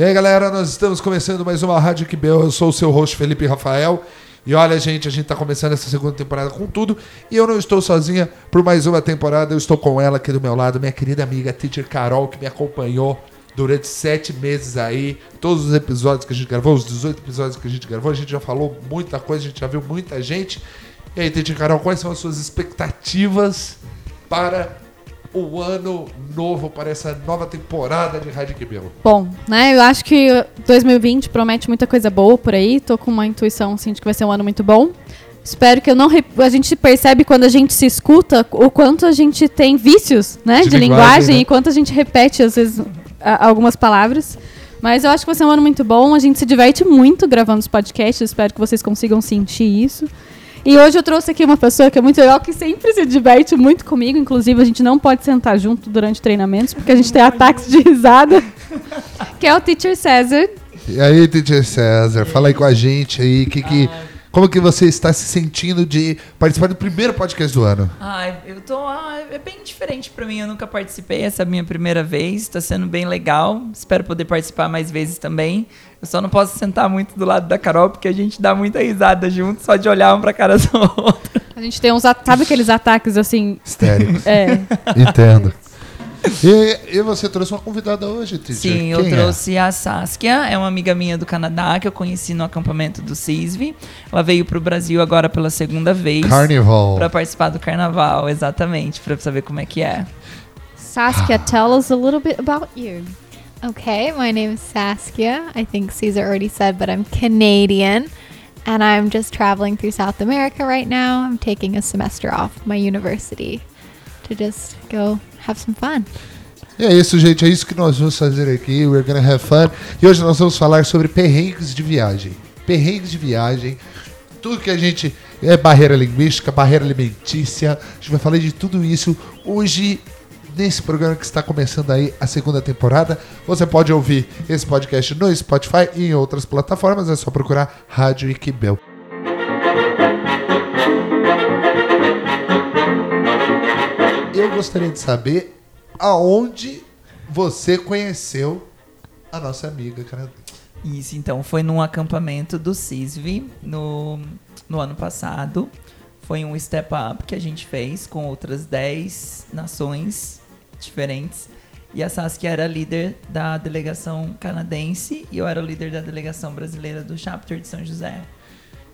E aí, galera, nós estamos começando mais uma Rádio Quibel. Eu sou o seu host, Felipe Rafael. E olha, gente, a gente tá começando essa segunda temporada com tudo. E eu não estou sozinha por mais uma temporada. Eu estou com ela aqui do meu lado, minha querida amiga Teacher Carol, que me acompanhou durante sete meses aí. Todos os episódios que a gente gravou, os 18 episódios que a gente gravou, a gente já falou muita coisa, a gente já viu muita gente. E aí, Teacher Carol, quais são as suas expectativas para o ano novo, para essa nova temporada de Rádio Quibelo? Bom, né? Eu acho que 2020 promete muita coisa boa por aí. Tô com uma intuição assim, de que vai ser um ano muito bom. Espero que eu não. rep- A gente percebe quando a gente se escuta o quanto a gente tem vícios, né? De De, linguagem, linguagem, né? e quanto a gente repete, às vezes, a- algumas palavras. Mas eu acho que vai ser um ano muito bom. A gente se diverte muito gravando os podcasts. Espero que vocês consigam sentir isso. E hoje eu trouxe aqui uma pessoa que é muito legal, que sempre se diverte muito comigo. Inclusive, a gente não pode sentar junto durante treinamentos, porque a gente tem ataques de risada. que é o Teacher César. E aí, Teacher César, fala aí com a gente aí, que, que, como que você está se sentindo de participar do primeiro podcast do ano? Ai, eu tô. ah, é bem diferente pra mim. Eu nunca participei, essa é a minha primeira vez. Tá sendo bem legal. Espero poder participar mais vezes também. Eu só não posso sentar muito do lado da Carol, porque a gente dá muita risada junto, só de olhar um pra cara do outro. A gente tem uns. Sabe aqueles ataques assim? Estéreo. É. Entendo. E, e você trouxe uma convidada hoje, Teacher? Sim, eu Quem é? trouxe a Saskia, é uma amiga minha do Canadá que eu conheci no acampamento do CISV. Ela veio pro Brasil agora pela segunda vez. Carnival. Pra participar do carnaval, exatamente, pra saber como é que é. Saskia, tell us a little bit about you. Okay, my name is Saskia. I think Caesar already said, but I'm Canadian. And I'm just traveling through South America right now. I'm taking a semester off my university to just go have some fun. E é isso, gente. É isso que nós vamos fazer aqui. We're gonna have fun. E hoje nós vamos falar sobre perrengues de viagem. Perrengues de viagem. Tudo que a gente. É barreira linguística, barreira alimentícia. A gente vai falar de tudo isso hoje. Nesse programa que está começando aí a segunda temporada, você pode ouvir esse podcast no Spotify e em outras plataformas. É só procurar Rádio Iquibel. Eu gostaria de saber aonde você conheceu a nossa amiga canadense. Isso, então, foi num acampamento do CISV no, no ano passado. Foi um step up que a gente fez com outras 10 nações diferentes. E a Saskia era líder da delegação canadense e eu era o líder da delegação brasileira do chapter de São José.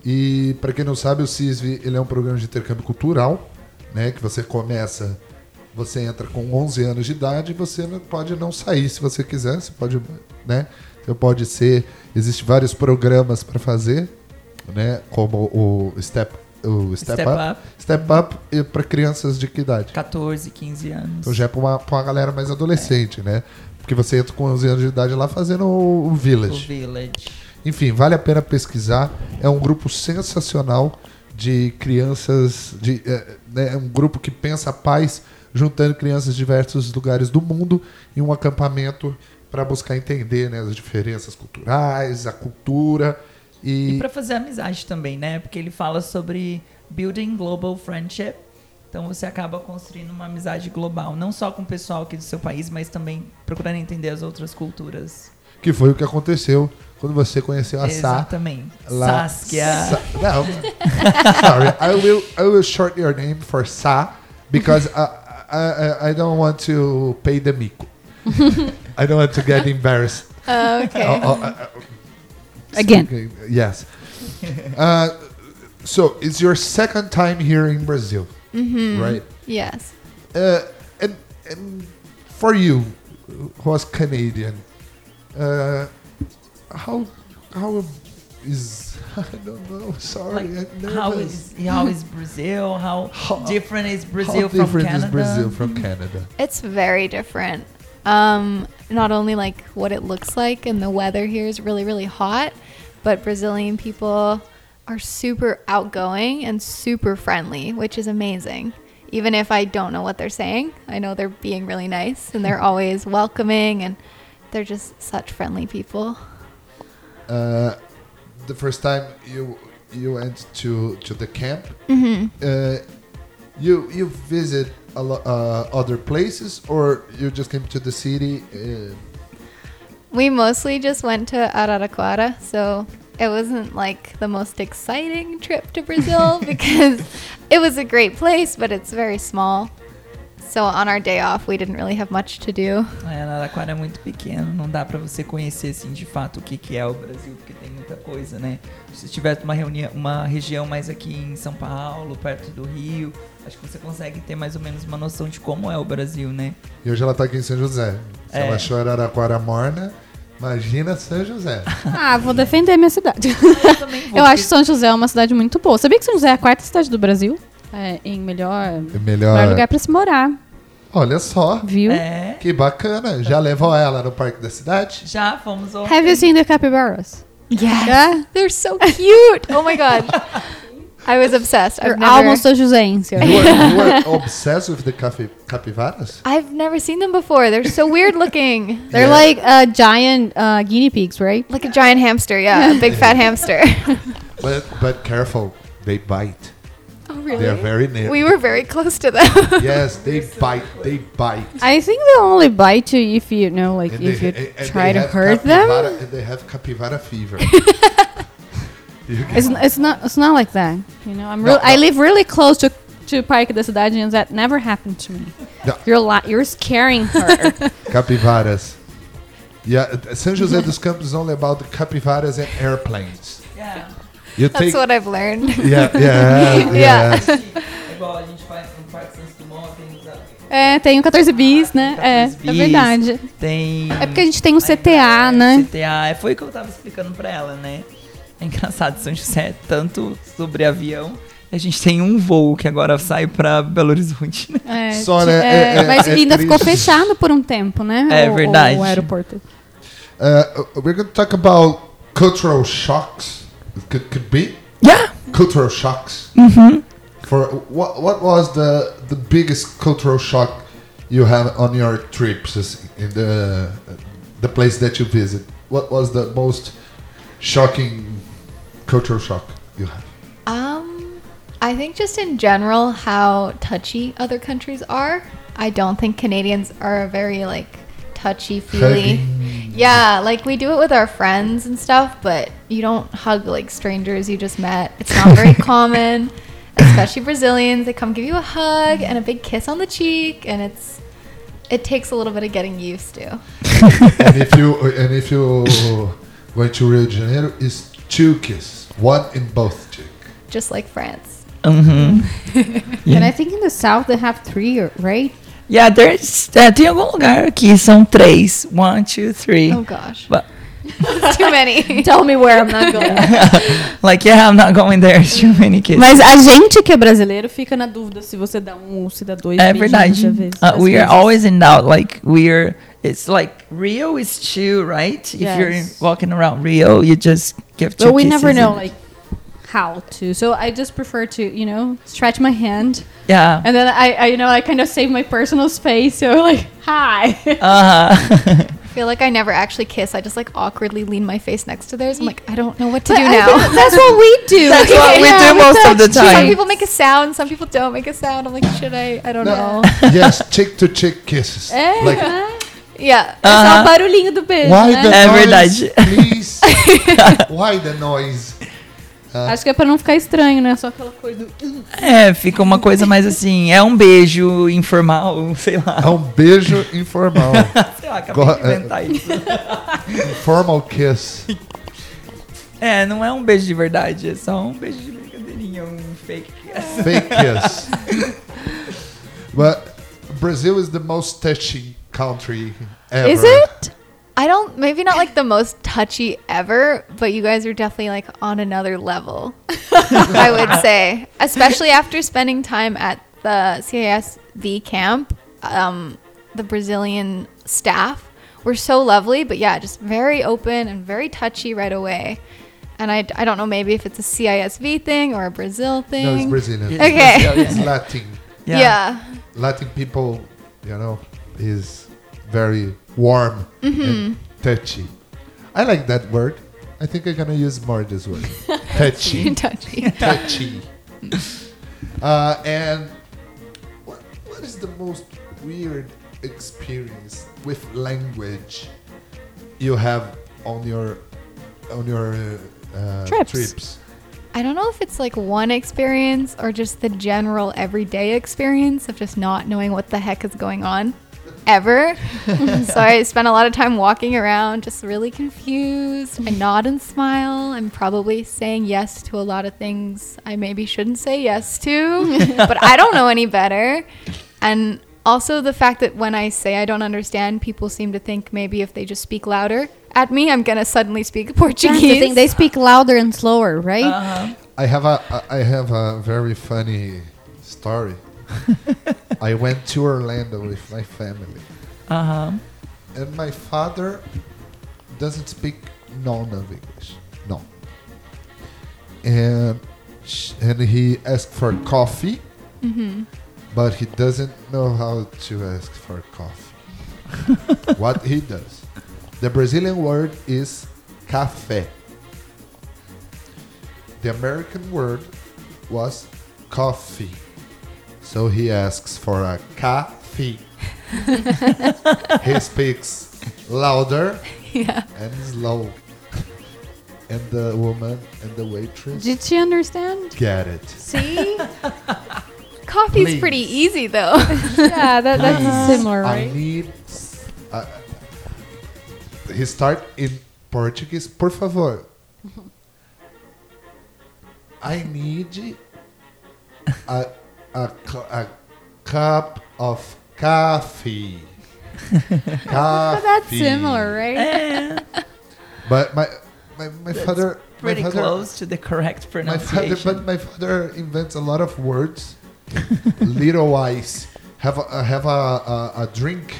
E para quem não sabe, o CISV ele é um programa de intercâmbio cultural, né? Que você começa, você entra com 11 anos de idade e você pode não sair se você quiser. Você pode, né? Você pode ser, existe vários programas para fazer, né? Como o Step, o Step, Step Up, Up. Step Up para crianças de que idade? 14, 15 anos. Então já é para uma, pra uma galera mais adolescente, né? Porque você entra com 11 anos de idade lá fazendo o, o o Village. Village. Enfim, vale a pena pesquisar. É um grupo sensacional de crianças, de, é, né, é um grupo que pensa a paz, juntando crianças de diversos lugares do mundo em um acampamento para buscar entender né, as diferenças culturais, a cultura E e, pra fazer amizade também, né? Porque ele fala sobre building global friendship. Então você acaba construindo uma amizade global, não só com o pessoal aqui do seu país, mas também procurando entender as outras culturas. que foi o que aconteceu quando você conheceu a Sá. Exatamente. lá- Saskia. Sa- não. Sorry, I will I will short your name for Sa because I, I I- don't want to pay the mico. I don't want to get embarrassed. Oh, okay. Uh, uh, Again. okay, yes. Uh, so it's your second time here in Brazil, right? yes. Uh, and and for you, who was Canadian, uh, how how is I don't know. Sorry, Like, I'm how nervous. is how is Brazil? How, How- different is How Brazil from different Canada? is Brazil from Canada? It's very different. Um, not only like what it looks like, and the weather here is really, really hot, but Brazilian people are super outgoing and super friendly, which is amazing. Even if I don't know what they're saying, I know they're being really nice and they're always welcoming and they're just such friendly people. Uh, the first time you you went to to the camp, Mm-hmm. uh, you you visit a lo- uh, other places, or you just came to the city? We mostly just went to Araraquara, so it wasn't like the most exciting trip to Brazil because it was a great place, but it's very small. So on our day off, we didn't really have much to do. É, Araraquara é muito pequeno, não dá pra você conhecer assim de fato o que, que é o Brasil, porque tem muita coisa, né? Se tiver uma reunião, uma região mais aqui em São Paulo, perto do Rio, acho que você consegue ter mais ou menos uma noção de como é o Brasil, né? E hoje ela tá aqui em São José. Se É. ela achou Araraquara morna, imagina São José. Ah, vou defender minha cidade. Eu também vou, Eu acho porque- que São José é uma cidade muito boa. Sabia que São José é a quarta cidade do Brasil? É, em melhor, É melhor melhor. lugar pra se morar, Olha só. viu? É, Que bacana. Já levou ela no parque da cidade? já fomos ao... Have you seen the capybaras? Yes. Yeah. They're so cute. Oh my god. I was obsessed. I've You're never, almost a Joséense. You were, you were obsessed with the capi- capivaras? I've never seen them before. They're so weird looking. They're Yeah. like uh, giant uh, guinea pigs, right? Like a giant hamster, yeah, a big fat hamster. But, but careful, they bite. oh really? They are very near. We were very close to them. yes, they bite. They bite. I think they'll only bite you if you know, like And if they- you and- and try they to hurt them. And they have capivara fever. It's, it's not it's not like that. You know, I'm No, real. I no. live really close to to Parque da Cidade, and that never happened to me. No. You're li- you're scaring her. Capivaras. Yeah, São José dos Campos is only about the capivaras and airplanes. Yeah. You That's take, what I've learned. yeah, yeah, yeah. É tem, é, o 14 bis, né? 14 É, bis. é verdade. tem... É porque a gente tem o CTA, né? CTA, é, foi o que eu tava explicando pra ela, né? É engraçado, São José, tanto sobre avião, a gente tem um voo que agora sai pra Belo Horizonte, né? É, Só, né, é, é- é- mas é ainda ficou fechado por um tempo, né? É o, verdade. O aeroporto. Uh, we're going to talk about cultural shocks. It could, could be Yeah! cultural shocks. For what what was the the biggest cultural shock you had on your trips in the the place that you visit? What was the most shocking cultural shock you had? Um, I think just in general how touchy other countries are. I don't think Canadians are very like touchy feely. Yeah, like we do it with our friends and stuff, but you don't hug like strangers you just met. It's not very common, especially Brazilians. They come give you a hug and a big kiss on the cheek, and it's it takes a little bit of getting used to. and if you and if you went to Rio de Janeiro, is two kisses, one in both cheek. Just like France. Uhum. And I think in the south they have three, right? Yeah, there's, é, tem algum lugar que são três. One, two, three. Oh gosh, But, too many. Tell me where I'm not going. like, yeah, I'm not going there. It's too many kids. Mas a gente que é brasileiro fica na dúvida se você dá um ou se dá dois É beijinhos verdade. Uh, we are always in doubt. Like we're, it's like Rio is two, right? If you're walking around Rio, you just give two But we never know like how to. So I just prefer to, you know, stretch my hand yeah. and then I, I you know, I kind of save my personal space. So like, hi. Uh huh. I feel like I never actually kiss. I just like awkwardly lean my face next to theirs. I'm like, I don't know what to But do I now. that's what we do. That's what we Yeah, do most of the time. Some people make a sound, some people don't make a sound. I'm like, should I? I don't know. yes, cheek to cheek kisses. É, Like né? Yeah. É só Aham. o barulhinho do beijo, why né? the É noise, verdade. please? why the noise? Acho que é pra não ficar estranho, né? Só aquela coisa do... É, fica uma coisa mais assim. É um beijo informal, sei lá. É um beijo informal. Sei lá, acabei Go- de inventar isso. Informal kiss. É, não é um beijo de verdade, é só um beijo de brincadeirinha, um fake kiss. Fake kiss. but Brazil is the most touchy country ever. Is it? I don't, maybe not like the most touchy ever, but you guys are definitely like on another level, I would say. Especially after spending time at the CISV camp. Um, the Brazilian staff were so lovely, but yeah, just very open and very touchy right away. And I, I don't know maybe if it's a CISV thing or a Brazil thing. No, it's Brazilian. It's Okay. Brazilian. It's Latin. yeah. Latin people, you know, is very warm Mm-hmm. and touchy. I like that word. I think I'm gonna use more this word. touchy. touchy. touchy. Uh, and what, what is the most weird experience with language you have on your on your uh, Trips. trips? I don't know if it's like one experience or just the general everyday experience of just not knowing what the heck is going on ever. so I spent a lot of time walking around just really confused. I nod and smile. I'm probably saying yes to a lot of things I maybe shouldn't say yes to, but I don't know any better. And also the fact that when I say I don't understand, people seem to think maybe if they just speak louder at me, I'm going to suddenly speak Portuguese. That's the thing. They speak louder and slower, right? Uh-huh. I have a I have a very funny story. I went to Orlando with my family, Uh huh. and my father doesn't speak none of English. No. And and he asked for coffee, but he doesn't know how to ask for coffee. what he does, the Brazilian word is café. The American word was coffee. So he asks for a coffee. he speaks louder yeah. and slow. And the woman and the waitress Did she understand? get it. See? Coffee's Please. pretty easy though. yeah, that, that's Please, similar, I need. Uh, he start in Portuguese, por favor. I need a, a, a cup of coffee. But that's similar, right? But my my, my That's father, pretty my father, close to the correct pronunciation. my father, pronunciation. but my father invents a lot of words. Little ice. Have a uh, have a, a, a drink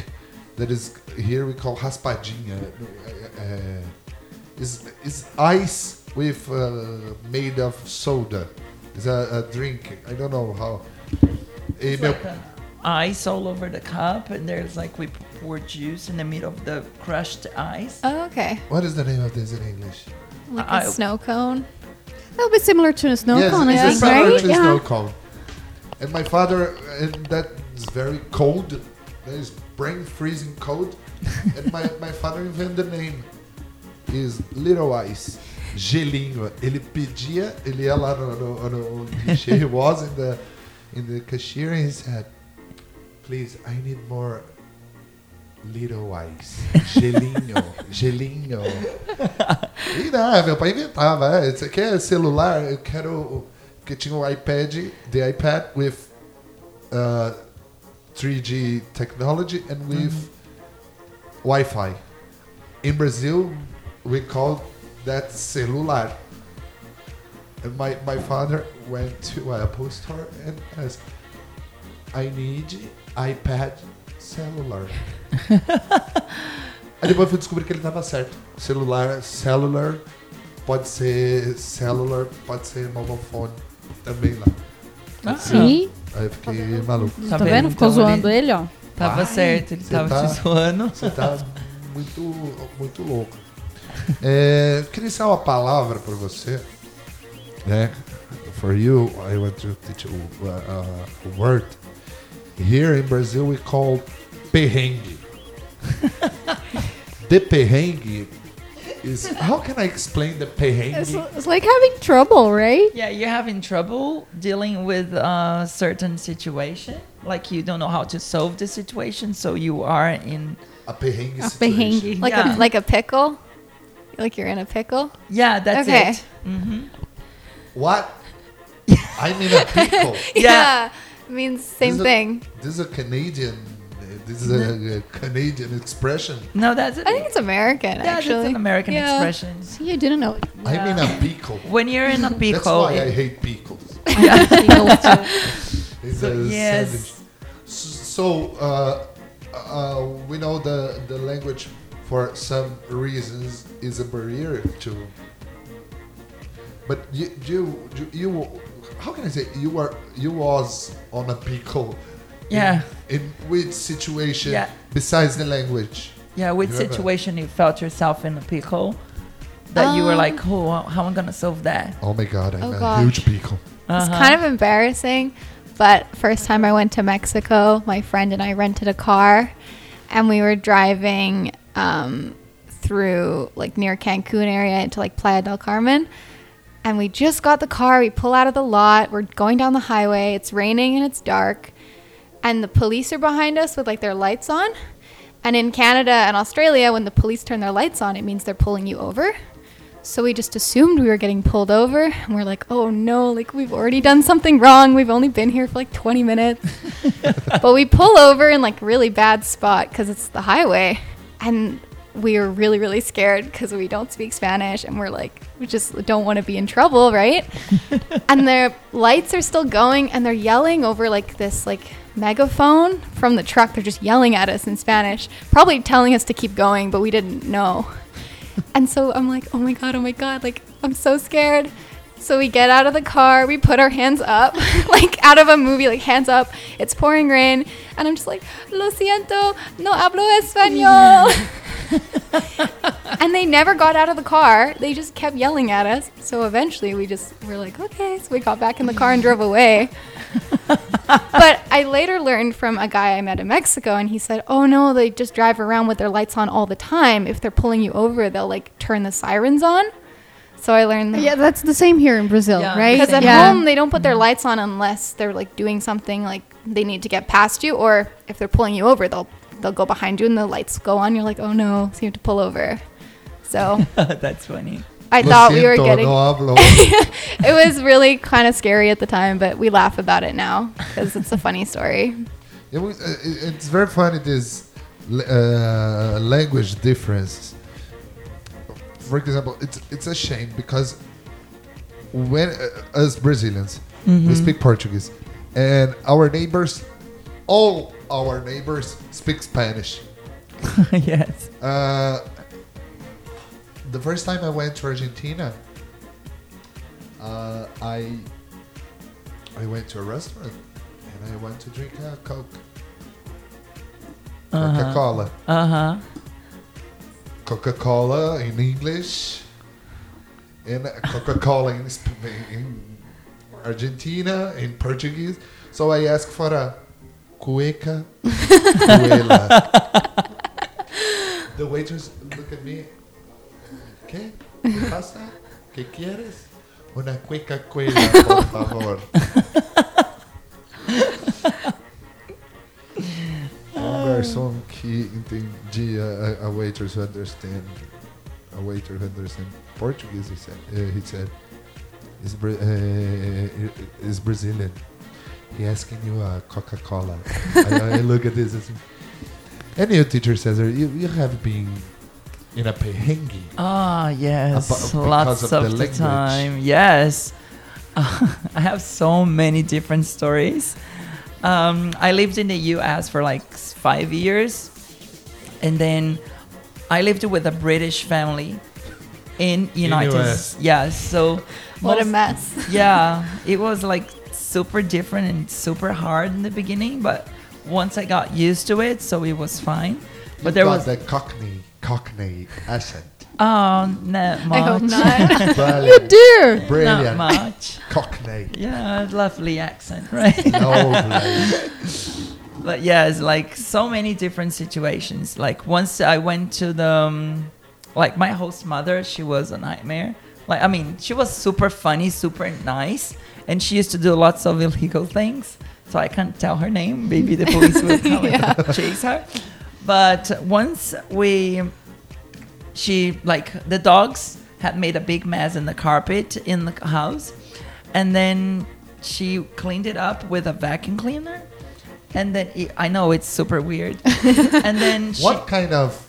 that is here we call raspadinha. Uh, uh, is is ice with uh, made of soda. It's a, a drink. I don't know how. Eh, It's meu- like an ice all over the cup, and there's like we pour juice in the middle of the crushed ice. oh, okay. what is the name of this in English? Like a I- snow cone. That'll be similar to a snow yes, cone, I it's think, similar right? to Yeah. snow cone. And my father, and that is very cold. That is brain freezing cold. and my, my father invented the name. Is Little Ice. Gelinho. Ele pedia, ele ia lá no, no, no guichê, he was in the, in the cashier he said, please, I need more Little Ice. Gelinho. gelinho. E não, meu pai inventava. É, você quer celular? Eu quero. Porque tinha o iPad, the iPad with uh, 3G technology and with Wi-Fi. In Brazil, we call that celular. And my, my father went to Apple store and asked, I need iPad cellular. Aí depois eu fui descobrir que ele estava certo. Celular, cellular, pode ser cellular, pode ser mobile phone também lá. Ah, Sim. Aí eu fiquei maluco. Tá, Tá vendo? vendo? Ficou Então zoando ele, ó. Tava Ai, certo, ele tava tá- te zoando. Você tá muito, muito louco. É, queria ensinar uma palavra para você. Né? For you, I want to teach you uh, uh, a word. Here in Brazil, we call perrengue. the perrengue is. How can I explain the It's, perrengue? it's like having trouble, right? Yeah, you're having trouble dealing with a certain situation. Like you don't know how to solve the situation, so you are in. A perrengue A situation. perrengue. Like Yeah. a like a pickle. Like you're in a pickle. Yeah, that's Okay. it. hmm What? I'm in a pickle. Yeah. It means same This is a- thing. This is a Canadian. This is a, a Canadian expression. No, that's it. I think it's American yeah, actually. that's an American Yeah. expression. See, I didn't know it. I'm in a pickle. When you're in a pickle. That's pickle, why I it- hate pickles. It's So, a yes. sandwich. So uh, uh, we know the the language for some reasons is a barrier to. But you you you, you how can I say you were you was on a pickle. in- Yeah. In, which situation Yeah. besides the language? yeah, which You ever- situation you felt yourself in a pickle, that you were Um, like, oh, how am I gonna solve that? Oh my god, I'm Oh a gosh. huge pickle. It's Uh-huh. kind of embarrassing, but first time I went to Mexico, my friend and I rented a car, and we were driving um, through like near Cancun area into like Playa del Carmen. And we just got the car. We pull out of the lot. We're going down the highway. It's raining and it's dark. And the police are behind us with like their lights on. And in Canada and Australia, when the police turn their lights on, it means they're pulling you over. So we just assumed we were getting pulled over. And we're like, oh no, like we've already done something wrong. We've only been here for like 20 minutes. but we pull over in like really bad spot because it's the highway. And we were really, really scared because we don't speak Spanish and we're like, we just don't want to be in trouble, right? and their lights are still going and they're yelling over like this like megaphone from the truck. They're just yelling at us in Spanish, probably telling us to keep going, but we didn't know. and so I'm like, oh my God, oh my God, like I'm so scared. So we get out of the car, we put our hands up, like out of a movie, like hands up. It's pouring rain, and I'm just like, lo siento, no hablo español. and they never got out of the car. They just kept yelling at us. So eventually we just were like, okay. So we got back in the car and drove away. but I later learned from a guy I met in Mexico, and he said, oh no, they just drive around with their lights on all the time. If they're pulling you over, they'll like turn the sirens on. So I learned that. Yeah, that's the same here in Brazil, Yeah. right? Because at yeah. home they don't put their lights on unless they're like doing something like they need to get past you, or if they're pulling you over, they'll they'll go behind you and the lights go on. You're like, oh no, so you have to pull over. So That's funny. I Lo thought we were getting. no it was really kind of scary at the time, but we laugh about it now because it's a funny story. It was, uh, it- it's very funny this uh, language difference. For example, it's it's a shame because when uh, as Brazilians we speak Portuguese, and our neighbors, all our neighbors speak Spanish. yes. Uh, the first time I went to Argentina, uh, I I went to a restaurant and I went to drink a Coke, Coca Cola, Uh huh. Coca Cola in English, and Coca Cola in, in Argentina in Portuguese. So I asked for a cueca cuela. the waiters look at me. ¿Qué? ¿Qué pasa? ¿Qué quieres? Una cueca cuela, por favor. Um garçom que entendia a, a waiters who understand a waiter who understand Portuguese. He said, uh, he said, is uh, is Brazilian. He asking you a Coca Cola. I, I look at this. As, and your teacher says, you, you have been in a perrengue. Ah, yes. Abo- Lots of, of the the, time. Yes. I have so many different stories. Um, I lived in the US for like five years. And then I lived with a British family in United US. Yes. So What a mess. yeah, it was like super different and super hard in the beginning, but once I got used to it, so it was fine. But You there got was that Cockney, Cockney accent. oh, not much. I hope not. Brilliant. Dear. Brilliant. Not much. Cockney. Yeah, lovely accent, right? Lovely. but yeah, it's like so many different situations. Like once I went to the, um, like my host mother, she was a nightmare. Like I mean, she was super funny, super nice, and she used to do lots of illegal things. So I can't tell her name. Maybe the police will come and chase her. But once we, she like the dogs had made a big mess in the carpet in the house, and then she cleaned it up with a vacuum cleaner. And then it, I know it's super weird. and then she what kind of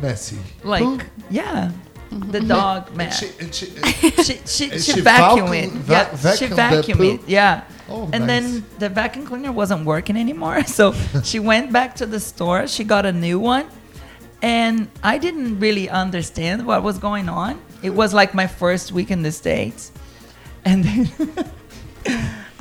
messy? like Poop? yeah, the mm-hmm. dog man. And she, and she, she she, And she, she vacuum vacuum- it. va- yeah, she vacuum the vacuum it. Yeah. Oh, and nice. then the vacuum cleaner wasn't working anymore, so she went back to the store. She got a new one, and I didn't really understand what was going on. It was like my first week in the states, and then.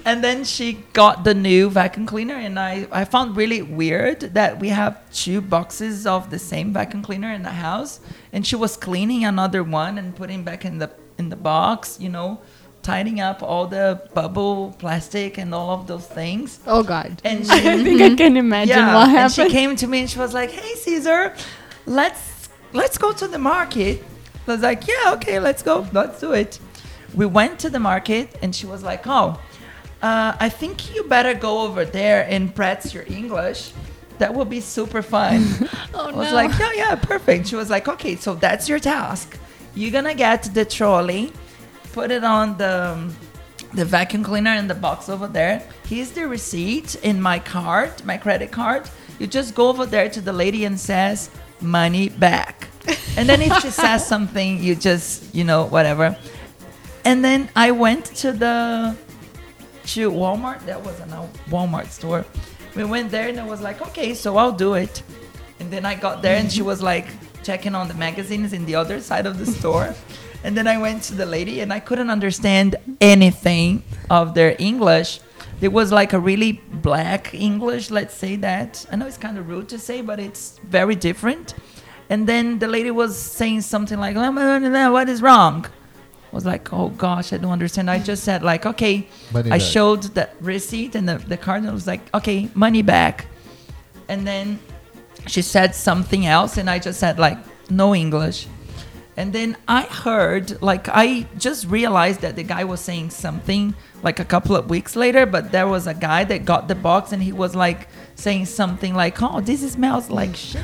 And then she got the new vacuum cleaner, and I, I found really weird that we have two boxes of the same vacuum cleaner in the house, and she was cleaning another one and putting back in the in the box, you know, tidying up all the bubble plastic and all of those things. Oh God. And I she, think I mhm. can imagine yeah, what happened and she came to me and she was like, "Hey, Caesar, let's let's go to the market. I was like, yeah, okay, let's go, let's do it. We went to the market, and she was like, oh, uh, I think you better go over there and practice your English. That will be super fun. Oh I was no. like, yeah, yeah, perfect. She was like, okay, so that's your task. You're gonna get the trolley, put it on the um, the vacuum cleaner in the box over there. Here's the receipt in my card, my credit card. You just go over there to the lady and says money back. And then if she says something, you just you know whatever. And then I went to the to Walmart. That was a Walmart store. We went there and I was like, okay, so I'll do it. And then I got there and she was like checking on the magazines in the other side of the store. And then I went to the lady and I couldn't understand anything of their English. It was like a really black English, let's say that. I know it's kind of rude to say, but it's very different. And then the lady was saying something like, "What is wrong?" Was like, "Oh gosh, I don't understand." I just said like, "Okay." Money I back. showed the receipt and the, the card and was like, "Okay, money back." And then she said something else and I just said like no English. And then I heard like I just realized that the guy was saying something like a couple of weeks later, but there was a guy that got the box and he was like saying something like, "Oh, this smells like shit,"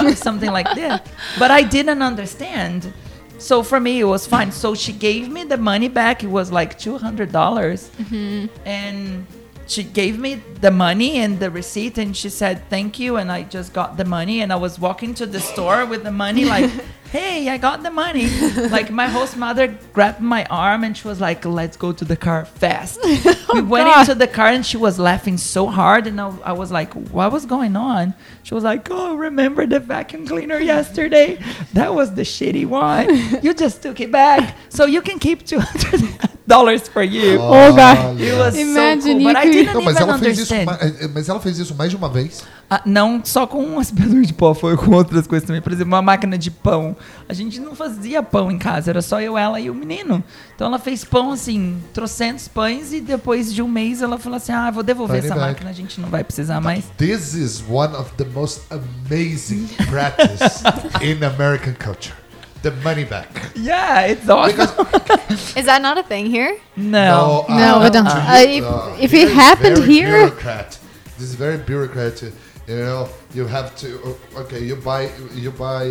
or something like that. But I didn't understand. So for me, it was fine. So she gave me the money back. It was like two hundred dollars, mm-hmm. and she gave me the money and the receipt, and she said thank you. And I just got the money, and I was walking to the store with the money, like, hey, I got the money. like my host mother grabbed my arm, and she was like, let's go to the car fast. we went God. into the car, and she was laughing so hard, and I, I was like, what was going on? She was like, oh, remember the vacuum cleaner yesterday? That was the shitty one. You just took it back, so you can keep two hundred dollars for you. Oh, God. It was Imagine so cool, you but I didn't Não, mas even ela, fez isso, understand. eh, mas ela fez isso mais de uma vez. Ah, não só com um aspirador de pó, foi com outras coisas também. Por exemplo, uma máquina de pão. A gente não fazia pão em casa, era só eu, ela e o menino. Então ela fez pão assim, trocentos pães e depois de um mês ela falou assim: ah, vou devolver Money essa back. máquina, a gente não vai precisar mais. This is one of the most amazing practice in American culture. The money back. Yeah, it's awesome. Because Is that not a thing here? no. No, we don't. to Uh, you, if- if it happened here- bureaucrat. This is very bureaucrat. You know, you have to. uh, Okay, you buy you buy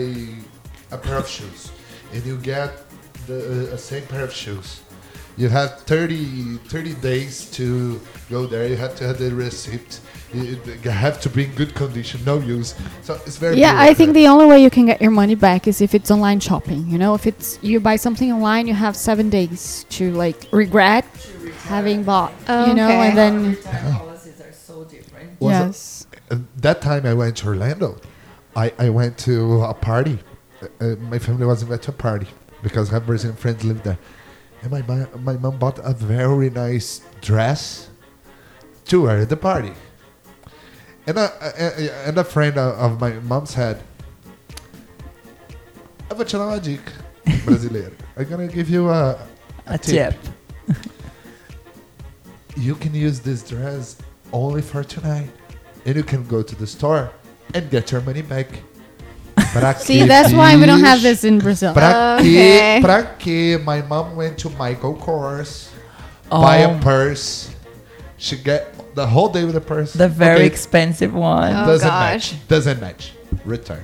a pair of shoes, and you get the uh, same pair of shoes. You have 30, 30 days to go there. You have to have the receipt. You, you have to be in good condition, no use. So it's very. Yeah, I think the only way you can get your money back is if it's online shopping. You know, if it's you buy something online, you have seven days to like regret having bought. Oh, you know, okay. and then policies are so different. Was yes, that time I went to Orlando. I, I went to a party. Uh, uh, my family was invited to a party because I have Brazilian friends live there. And my, my, my mom bought a very nice dress to wear at the party. And a, a- and a friend of my mom's had, eu vou te dar uma dica, brasileiro. I'm gonna give you a, a, A tip. you can use this dress only for tonight. And you can go to the store and get your money back. Pra see, que, that's why we don't have this in Brazil. Pra Okay. que, pra que my mom went to Michael Kors, buy a Oh, purse. She get the whole day with a purse. the very Okay, expensive one. Oh, doesn't gosh. match. Doesn't match. Return.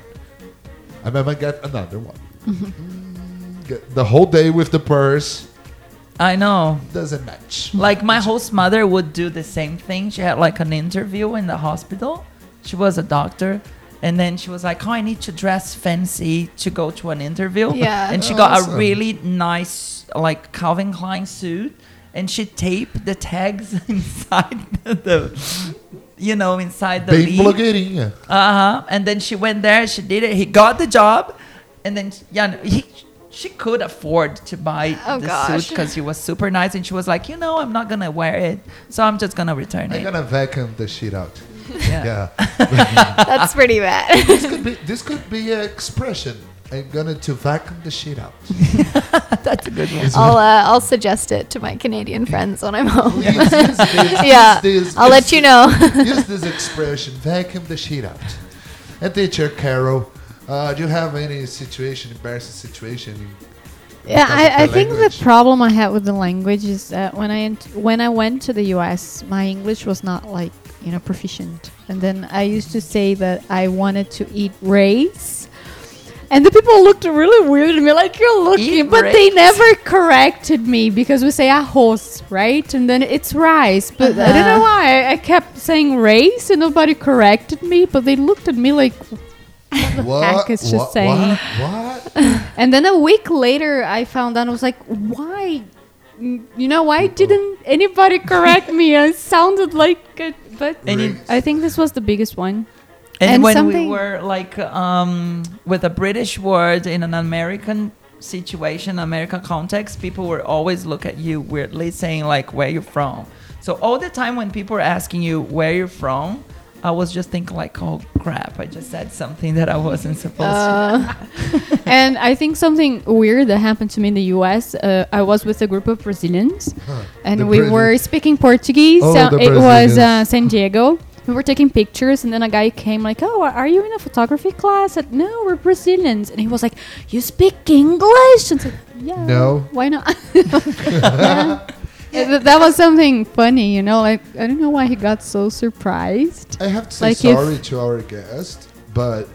And then I get another one. Get the whole day with the purse I know. doesn't match. Like my host mother would do the same thing. She had like an interview in the hospital. She was a doctor. And then she was like, Oh, I need to dress fancy to go to an interview. Yeah. And she got Awesome. a really nice, like Calvin Klein suit. And she taped the tags inside the, the you know, inside the Bem lead. blogueirinha. Uh huh. And then she went there. She did it. He got the job, and then yeah, he, she could afford to buy Oh, the gosh. suit because he was super nice. And she was like, you know, I'm not gonna wear it, so I'm just gonna return it. I'm gonna vacuum the shit out. Yeah. Yeah. That's pretty bad. this could be this could be an expression. I'm gonna to vacuum the shit out. That's a good one. I'll uh, I'll suggest it to my Canadian friends when I'm home. Please use this, yeah, use this, I'll let you know. use this expression, vacuum the shit out. And teacher Carol, Uh, do you have any situation, embarrassing situation? in- Yeah, I, I think the problem I had with the language is that when I ent- when I went to the U.S., my English was not like you know proficient, and then I used to say that I wanted to eat rice, and the people looked really weird at me, like you're looking, Eat but they never corrected me because we say arroz, right, and then it's rice, but I don't know Uh-huh. why I, I kept saying rice and nobody corrected me, but they looked at me like. What? heck is she what, saying? What? what? And then a week later, I found out I was like, why? Mm, You know, why didn't anybody correct me? I sounded like it, but And I think this was the biggest one. And, And when we were like um, with a British word in an American situation, American context, people would always look at you weirdly, saying like where you're from. So all the time when people are asking you where you're from, I was just thinking like, oh crap, I just said something that I wasn't supposed to. Uh, and I think something weird that happened to me in the U.S. Uh, I was with a group of Brazilians, and The we Brazil- were speaking Portuguese. Oh, the it was uh, San Diego. We were taking pictures, and then a guy came like, "Oh, are you in a photography class?" I said, "No, we're Brazilians." And he was like, "You speak English?" And I said, "Yeah." No. Why not? Yeah. Yeah, th- that was something funny, you know. Like I don't know why he got so surprised. I have to say Like sorry to our guest, but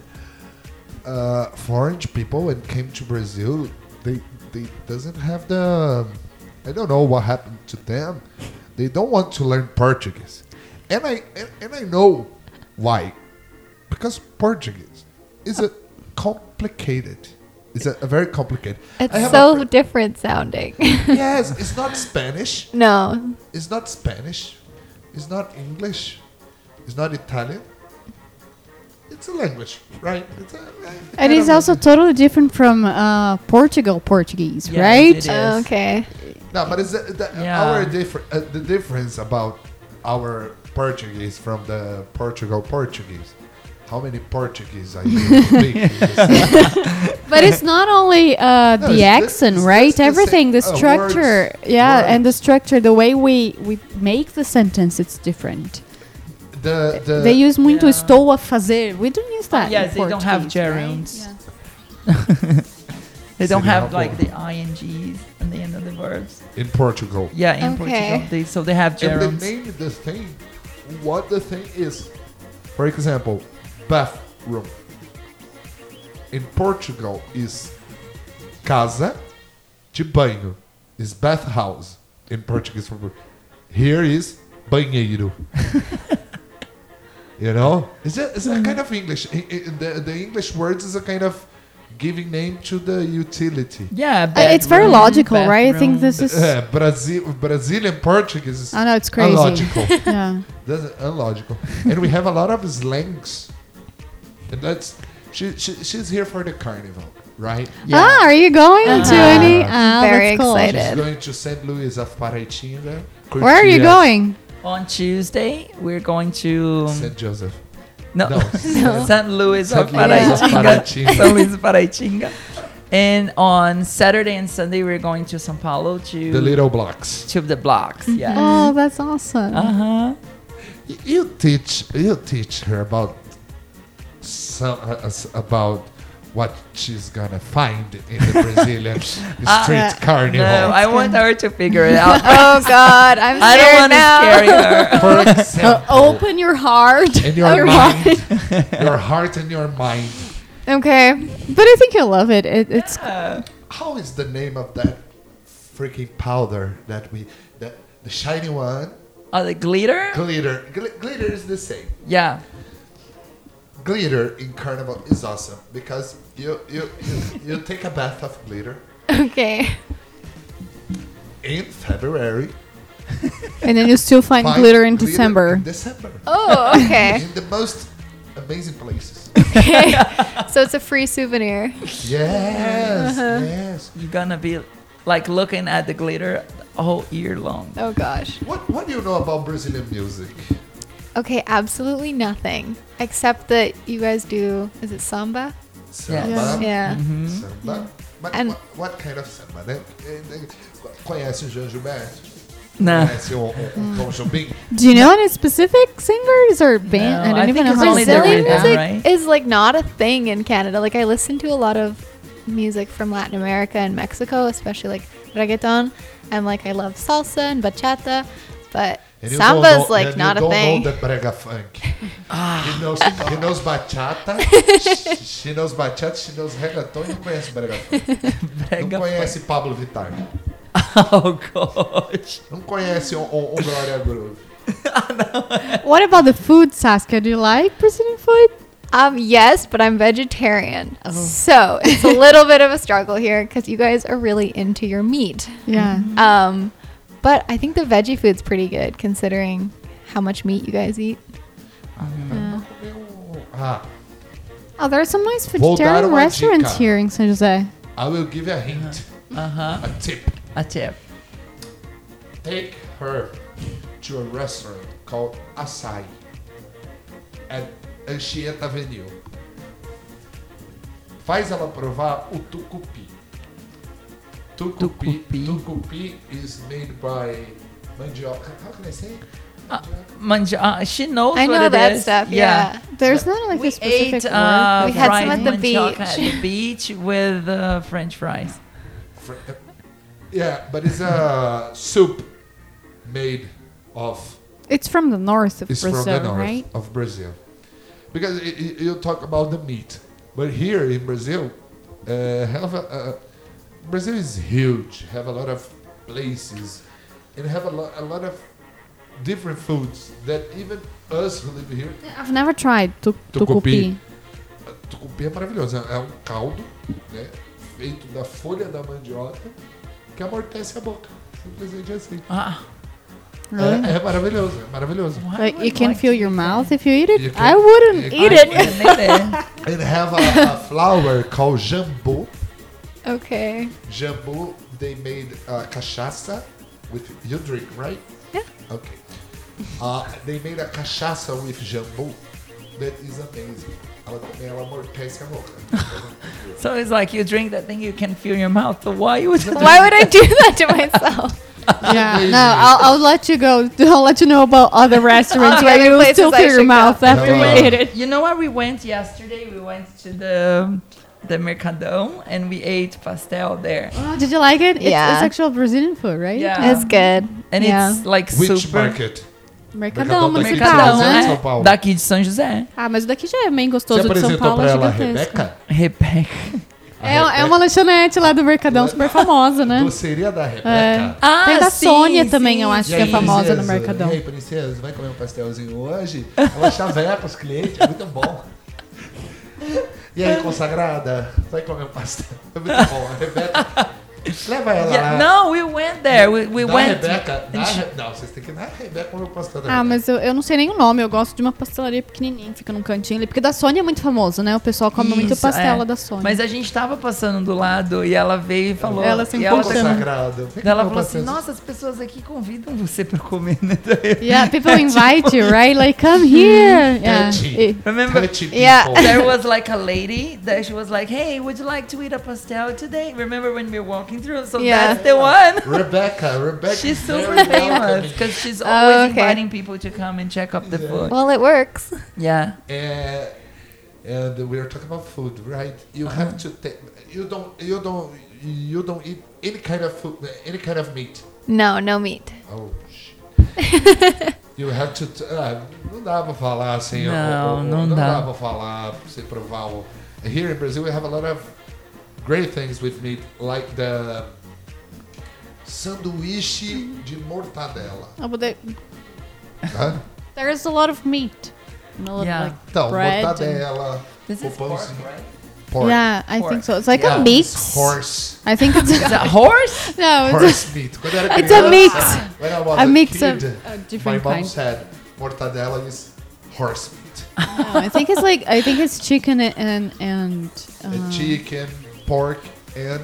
uh, foreign people when came to Brazil, they they doesn't have the I don't know what happened to them. They don't want to learn Portuguese, and I and, and I know why, because Portuguese is a complicated. It's a, a very complicated. It's so a, different sounding. yes. It's not Spanish. no. It's not Spanish. It's not English. It's not Italian. It's a language, right? It's a, And it's also totally different from uh, Portugal Portuguese, Yes, right? it is. Oh, okay. no, but it's the, the, Yeah. our differ, uh, the difference about our Portuguese from the Portugal Portuguese. How many Portuguese are you speaking? But it's not only uh, No, the it's accent, it's right? just Everything, the same- uh, structure, words- yeah, and the structure, the way we we make the sentence, it's different. the, the, they use muito yeah. estou a fazer. We don't use that. yes, in they don't have Portuguese, right? gerunds. Yeah. They don't have like the ings at the end of the verbs. in Portugal. Yeah, in Okay. Portugal, they, so they have And they gerunds. name the thing what the thing is. For example, bathroom. In Portugal is casa de banho. Is bathhouse in Portuguese. Here is banheiro. you know, it's a, it's a kind of English. I- I- the, the English words is a kind of giving name to the utility. Yeah, Uh, it's very bedroom, logical, right? I think this is. Uh, Brazil, Brazilian Portuguese is I know it's crazy. illogical. yeah. That's unlogical. and we have a lot of slangs. And that's she, she she's here for the carnival, right? Yeah. Ah, are you going to Uh-huh. any? Ah, Very cool. excited. She's going to St. Louis of Paraitinga. Where are you going? On Tuesday, we're going to St. Joseph. no, No. St. Louis of St. Louis of Paraitinga. Paraitinga. St. Louis of Paraitinga. And on Saturday and Sunday, we're going to São Paulo to The little blocks. to the blocks. Yeah. Oh, that's awesome. Uh huh. You teach you teach her about some uh, about what she's gonna find in the Brazilian street carnival. No, I want her to figure it out. Oh God, I'm I don't scared want to scare her. For Uh, example, open your heart. and your Your mind, your heart and your mind. Okay. But I think you'll love it. it it's Uh, How is the name of that freaking powder that we that the shiny one oh, the glitter? glitter Gl- glitter is the same Yeah. Glitter in carnival is awesome because you you you, you take a bath of glitter Okay. in February and then you still find, find glitter in December. in December Oh, okay. in the most amazing places okay. So it's a free souvenir. yes Uh-huh. yes You're gonna be like looking at the glitter all year long. Oh gosh. what what do you know about Brazilian music Okay, absolutely nothing except that you guys do. Is it samba? samba Yeah. Mhm. samba but And- what, what kind of samba né? Conhece o João Gilberto Nah. Conhece Tom Jobim? Do you know any specific singers or band? No, I I don't even think know it's how only to the say Brazilian right now, music right? is like not a thing in Canada. Like I listen to a lot of music from Latin America and Mexico, especially like reggaeton, and like I love salsa and bachata, but And you don't samba's know- like and not you a don't thing. know that brega funk. Ah. he knows, he knows bachata, she knows bachata, she knows reggaeton e não conhece brega funk. Não Brega conhece Pabllo Vittar. Oh gosh. Não conhece o, o, o Glória Groove. What about the food, Saskia? Do you like Brazilian food? Um, yes, but I'm vegetarian, Oh. so it's a little bit of a struggle here because you guys are really into your meat. Yeah. Um, but I think the veggie food's pretty good considering how much meat you guys eat. Yeah. Ah, Oh, there are some nice Vou vegetarian uma restaurants dica. here in San Jose. I will give you a hint, Uh huh. a tip. A tip. Take her to a restaurant called Açaí at Anchieta Avenue. Faz ela provar o tucupi. Tucupi. Tucupi. Tucupi is made by mandioca. How can I say? Uh, Manja, uh, she knows I what know it that is. stuff. Yeah. There's not like We a specific ate word. uh, We had some at the beach. at the beach with uh, French fries. Fr- uh, Yeah, but it's a soup made of It's from the north of It's Brazil, from the north right? of Brazil. Because i i- you talk about the meat, but here in Brazil, uh, have a, uh, Brazil is huge. Have a lot of places, and have a, lo- a lot of different foods that even us who live here. I've never tried tu Tucupi. tucupi. é maravilhoso. É é um caldo, né, feito da folha da mandioca que amortece a boca. Simplesmente assim. Ah, Really? É, é maravilhoso, é maravilhoso. Like you can like feel your mouth if you eat it. You I wouldn't eat it. it. And have a, a flour called jambu. Okay. Jambu, they made uh, cachaça with you drink, right? Yeah. Okay. Uh, they made a cachaça with jambu that is amazing. Ela ela amortece a boca. So it's like you drink that thing, you can feel your mouth. So why would Why would I do that to myself? Yeah, no, I'll, I'll let you go. I'll let you know about other restaurants where you will still feel your mouth go. after No. you eat it. You know where we went yesterday? We went to the the Mercadão and we ate pastel there. Oh, did you like it? It's, Yeah. it's actual Brazilian food, right? Yeah. It's good. And yeah. it's like Which super market? Mercadão, Mercadão daqui de municipal, São né? São Paulo. Daqui de São José. Ah, mas o daqui já é bem Você gostoso de São apresentou Paulo, pra é ela. Rebeca? Rebeca. É, é uma lanchonete lá do Mercadão super famosa, né? Doceria da Rebeca. É. Ah, Tem da sim, Sônia sim, também, eu acho E que é famosa no princesa? Mercadão. E aí, princesa, vai comer um pastelzinho hoje? Ela chaveca os clientes, é muito bom. E aí, consagrada, vai comer um pastel? É muito bom. A Rebeca, leva ela Yeah, lá. no, we went there. We, we da went. Rebeca, da Re... não, vocês têm que ir na Rebeca comer o pastel da Ah, Rebeca. mas eu, eu não sei nem o nome, eu gosto de uma pastelaria pequenininha, que fica num cantinho ali. Porque da Sônia é muito famoso, né? O pessoal come muito Isso, pastel é. lá da Sônia. Mas a gente tava passando do lado e ela veio e falou. Ela se ela, vem ela falou assim. Nossa, as pessoas aqui convidam você pra comer, né? Yeah, people invite you, right? Like, come here. Yeah. E- Remember, Yeah. there was like a lady that she was like, "Hey, would you like to eat a pastel today?" Remember when we were walking through? So Yeah. that's the one. Rebecca, Rebecca. She's super famous because she's Oh, always okay. inviting people to come and check up the Yeah. food. Well, it works. Yeah. And, and we are talking about food, right? You Uh-huh. have to take. You don't. You don't. You don't eat any kind of food, any kind of meat. No, no meat. Oh, shit. you have to. t- ah, não dá pra falar assim. o- Não, o- o- não não dá. dá pra falar, você provar. Here in Brazil, we have a lot of great things with meat, like the sanduíche de mortadela. Oh, but there, Hã? there's a lot of meat. No, Yeah. like Então, bread and- mortadela, This o is pork, pãozinho. right? pork. Yeah, I Pork. think so. It's like Yeah, a mix. Horse. I think it's Is that horse? no, it's Horse meat. Quando eu era It's a criança, mix. When I was a, a mix kid, of my different mom kinds. said mortadela is horse meat. No, I think it's like I think it's chicken and and Uh, uh, chicken, pork, and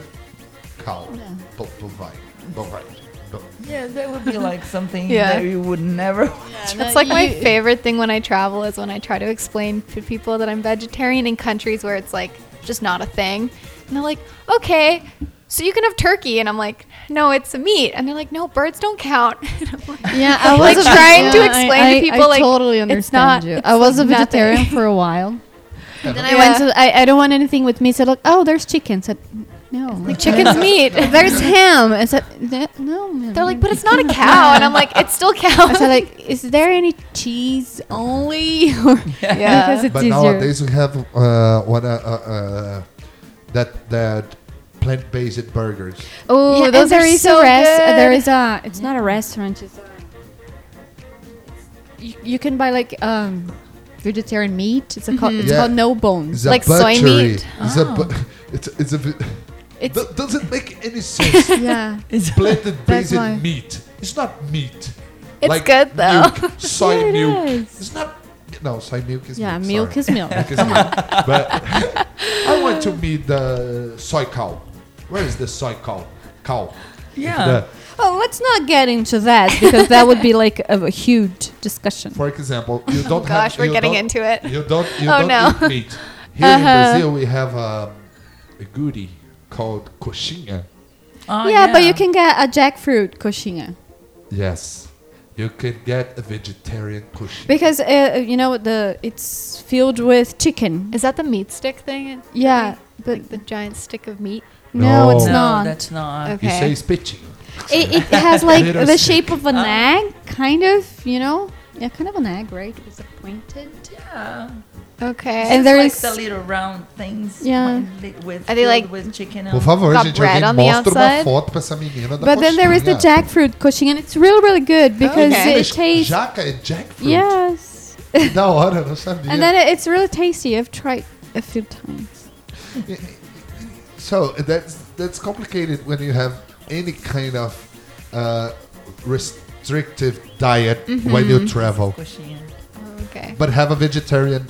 cow. Yeah. Bo- Bovine. Bovine. Yeah, that would be like something Yeah. that you would never. Yeah, It's like my you- favorite thing when I travel is when I try to explain to people that I'm vegetarian in countries where it's like just not a thing. And they're like, okay, so you can have turkey. And I'm like, no, it's a meat. And they're like, no, birds don't count. And I'm like, Yeah, I Like was trying to explain to people, I like, totally it's understand not- you. it's I was a nothing. vegetarian for a while. Then I went to. I, I don't want anything with meat. Said like, oh, there's chicken. Said, no. like chicken's meat. there's ham. I said, no. man." They're like, but it's not a cow. And I'm like, it's still cow. I counts. said like, is there any cheese only? Yeah. because it's But easier. nowadays we have uh, one uh, uh, uh, that that plant-based burgers. Oh, Yeah, those they're there is so a rest. good. There is a. It's not a restaurant. It's a. You, you can buy like um, vegetarian meat. It's a called. It's mm-hmm. Yeah. called no bones. It's a Like soy meat? It's a bu- oh. it's it's a bit- It's that doesn't make any sense. yeah. It's Plant-based why. meat. It's not meat. It's good, though. Milk, soy Yeah, it milk. is. It's not. No, soy milk is Yeah, milk. milk is milk. Milk is milk. But I want to meet the soy cow. Where is the soy cow? Cow. yeah. The- Oh, let's not get into that because that would be like a, a huge discussion. for example, you don't Oh gosh, have. we're getting into it. You don't. You Oh, don't no. eat meat. Here Uh-huh. in Brazil, we have um, a goodie called coxinha. Oh, yeah, but you can get a jackfruit coxinha Yes, you can get a vegetarian coxinha. because uh, you know the it's filled with chicken. Is that the meat stick thing? Yeah, but Like the giant stick of meat? no, it's No. No, not. that's not. You Okay. say spitching. It, it has like the stick. shape of an egg, kind of. You know, yeah, kind of an egg, right? It's a pointed. Yeah. Okay. And And there's is- like the little round things. Yeah. With, Are they like- with chicken? Por on- favor, Got gente, bread on the mostra uma outside? foto pra essa menina da But then there is the jackfruit coxinha, and it's really, really good oh, because Okay. it tastes. Jaca é jackfruit. Yes, Que da hora, eu não sabia. and then it's really tasty. I've tried a few times. So that's that's complicated when you have any kind of uh, restrictive diet when Mm-hmm. you travel, okay. but have a vegetarian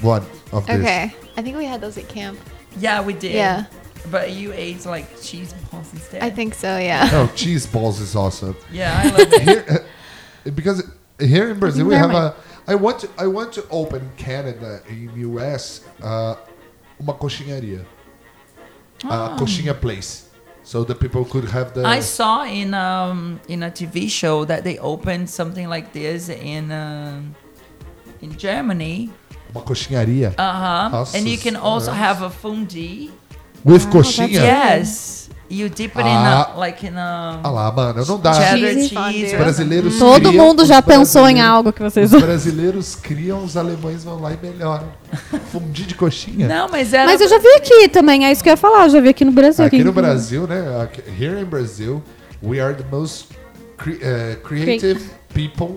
one of this. Okay. I think we had those at camp. Yeah, we did. Yeah. But you ate like cheese balls instead. I think so, yeah. Oh, cheese balls is awesome. Yeah, I love it. Here, uh, because here in Brazil we have mind. a. I want to I want to open Canada in US uh, uma coxinharia, a coxinha place, so the people could have the. I saw in um in a TV show that they opened something like this in um in Germany. uma coxinharia Uh huh. Nossa And you can also have a fundi. with Wow, coxinha. Yes. You dip it in Ah. a like in a Ah lá, mano, não dá. cheese. fondue. or brasileiros Todo criam, mundo os já pensou em brasileiros- algo que vocês. Os brasileiros criam, os alemães vão lá e melhoram. Fundi de coxinha. Não, mas era. Mas eu já vi aqui também, é isso que eu ia falar, eu já vi aqui no Brasil. Aqui no Brasil, né? aqui- Here in Brazil, we are the most cre uh, creative people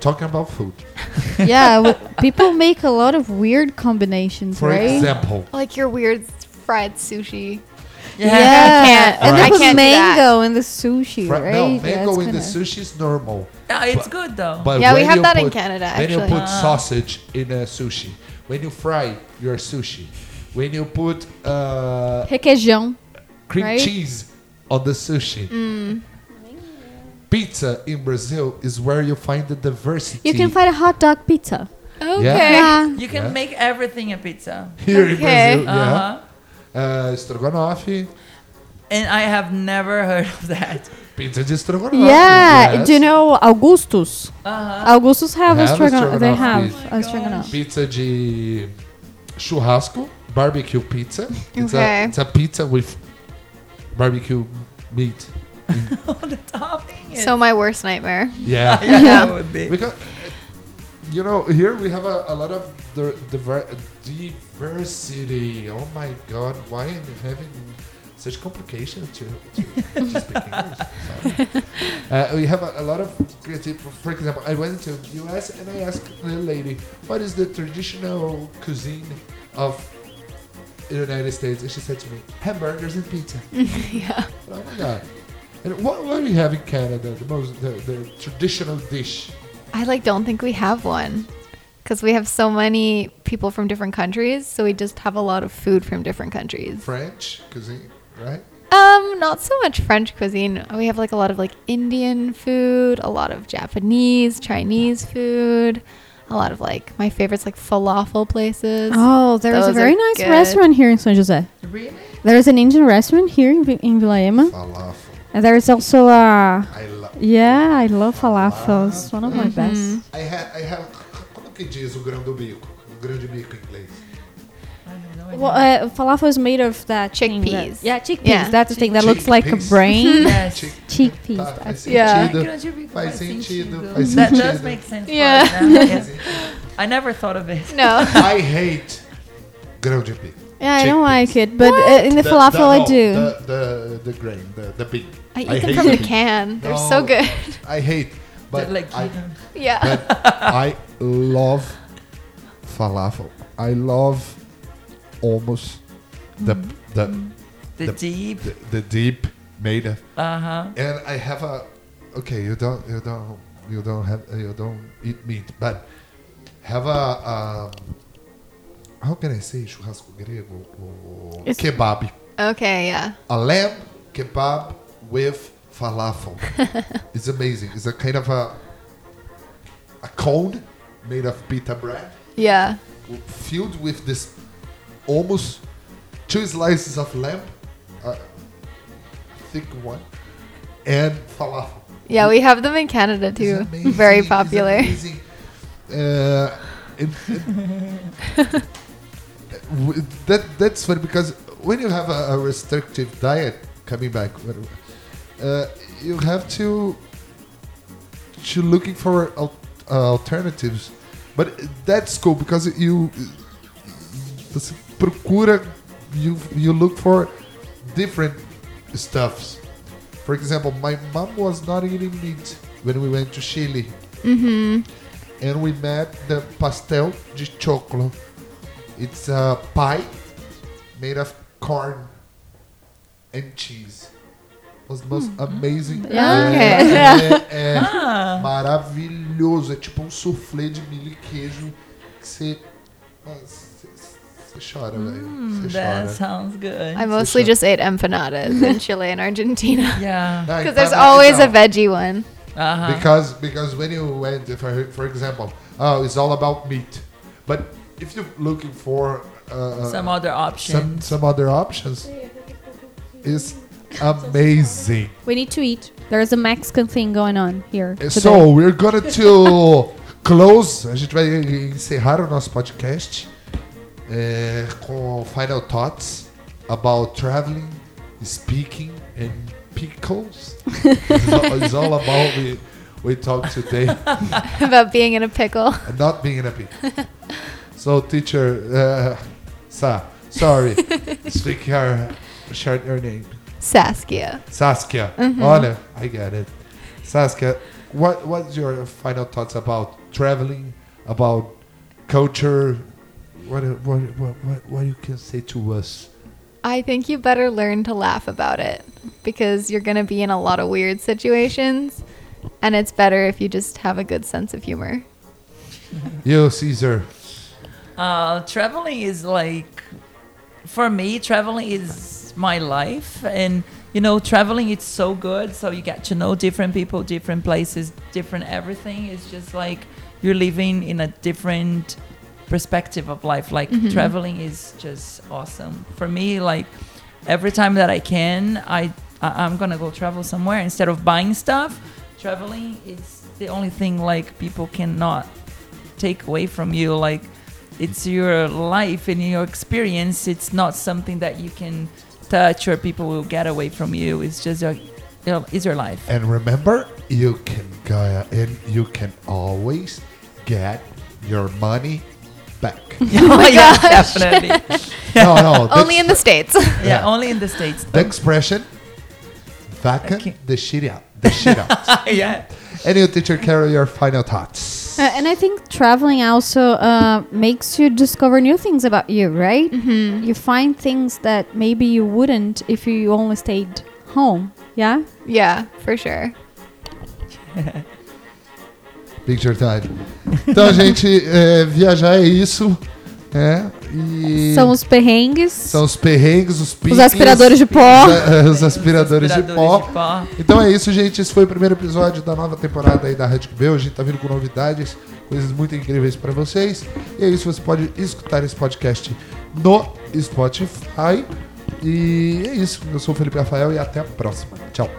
talking about food. Yeah, people make a lot of weird combinations, For right? example, Like your weird fried sushi. Yeah, Yeah. can't- and I there was can't that. mango in the sushi, fr- right? no, Yeah, mango it's in the sushi is normal. Yeah, it's But- good though. But Yeah, we have you that in put- Canada, When you actually. put ah. sausage in a sushi, when you fry your sushi, when you put uh, Requeijão. cream Right? cheese on the sushi. Mm. Pizza in Brazil is where you find the diversity. You can find a hot dog pizza. Okay. Yeah. you can Yeah. make everything a pizza. here in Okay. Brazil. Yeah. Uh-huh. Uh, And I have never heard of that. pizza de strogonoff. Yeah, yes. do you know Augustus? Uh-huh. Augustus have, a Have a stroganoff. They have pizza. Oh my a stroganoff. Pizza de churrasco, barbecue pizza. It's, Okay. a, it's a pizza with barbecue meat. the topping. So my worst nightmare. Yeah. yeah, that would be. Because, you know, here we have a, a lot of the, diver, diversity. Oh my God, why am I having such complications to, to, to speak English? Uh, we have a, a lot of creative. For example, I went to US and I asked the lady, "What is the traditional cuisine of the United States?" And she said to me, "Hamburgers and pizza." yeah. Oh my God! And what, what do we have in Canada? The most the, the traditional dish. I like don't think we have one because we have so many people from different countries, so we just have a lot of food from different countries. French cuisine, right? Um, not so much French cuisine. We have like a lot of like Indian food, a lot of Japanese, Chinese food, a lot of like my favorites like falafel places. Oh, there is a very nice good. restaurant here in San Jose. Really? There is an Indian restaurant here in, Vi- in Vila Ema. Falafel. And there's also a I love. yeah, I love falafels. One of my best. I have, I have. Como que diz o grão do bico? O grão de bico em inglês. Well, uh, falafel is made of that thing that- Chickpeas. yeah, chickpeas. Yeah. That's the thing that looks like a brain. Yes. Chickpeas. Tá, faz Yeah. sentido. Grande Faz sentido, sentido. faz That does sentido. make sense. Yeah. for us now, yes. I never thought of it. No. I hate grão de bico. Yeah, I don't like it, but uh, in the, falafel the, I do. The, the, the grain, the, the bean. I eat I them from the it. can. They're so good. I hate, but They're like I, yeah. but I love falafel. I love almost the the, The, The- deep. the the deep made of, Uh huh. and I have a okay. You don't you don't you don't have you don't eat meat, but have a um, how can I say churrasco grego? O It's- kebab. Okay, yeah. a lamb kebab with falafel. it's amazing. It's a kind of a a cone made of pita bread Yeah. filled with this almost two slices of lamb, a thick one, and falafel. Yeah, we have them in Canada too. amazing, Very popular. amazing. Uh, it- it- that that's funny because when you have a, a restrictive diet, coming back, uh, you have to to looking for al- uh, Uh, alternatives. But that's cool because you você procura you you look for different stuffs. For example, my mom was not eating meat when we went to Chile. Mm-hmm. And we met the pastel de choclo. It's a pie made of corn and cheese. Was the most amazing. Yeah. É, é- é Ah, maravilhoso. É tipo um soufflé de milho e queijo que você. Você você chora, velho. That sounds good. I mostly just ate empanadas in Chile and Argentina. yeah. Ah, Because there's always a veggie one. Uh-huh. Because because when you went, for for example, oh, it's all about meat. But if you're looking for uh, Some other options. some other options, it's amazing. We need to eat. There's a Mexican thing going on here. today. So we're gonna to close. A gente vai encerrar o nosso podcast é, com final thoughts about traveling, speaking, and pickles. it's, all, about we we talk today. about being in a pickle. and not being in a pickle. so teacher, uh, Sa, sorry, speak your short your name. Saskia. Saskia. Olha, I get it. Saskia, what what's your final thoughts about traveling, about culture? What what what what, what you can say to us? I think you better learn to laugh about it because you're going to be in a lot of weird situations and it's better if you just have a good sense of humor. You, Cesar. Uh, traveling is like, for me, traveling is my life, and you know, traveling it's so good. So you get to know different people, different places, different everything. It's just like you're living in a different perspective of life. Like mm-hmm. traveling is just awesome for me. Like every time that I can, I, I I'm gonna go travel somewhere instead of buying stuff. Traveling is the only thing like people cannot take away from you like it's your life and your experience it's not something that you can touch or people will get away from you it's just your you know, it's your life And remember, you can go and you can always get your money back. oh, oh yeah definitely no, no. Only in the States. yeah, Yeah. only in the states the expression vaca Okay. the shit out. The shit out. yeah and you teacher carry your final thoughts. Uh, and I think traveling also uh, makes you discover new things about you, right? Mm-hmm. You find things that maybe you wouldn't if you only stayed home. Yeah. yeah, for sure. Picture time. Então, gente, é, viajar é isso. É, e São os perrengues, são os perrengues, os os piques, aspiradores de pó. os, os aspiradores, de, pó. de pó. Então é isso, gente. Esse foi o primeiro episódio da nova temporada aí da Red Bell. A gente tá vindo com novidades, coisas muito incríveis pra vocês. E é isso, você pode escutar esse podcast no Spotify. E é isso. Eu sou o Felipe Rafael e até a próxima. Tchau.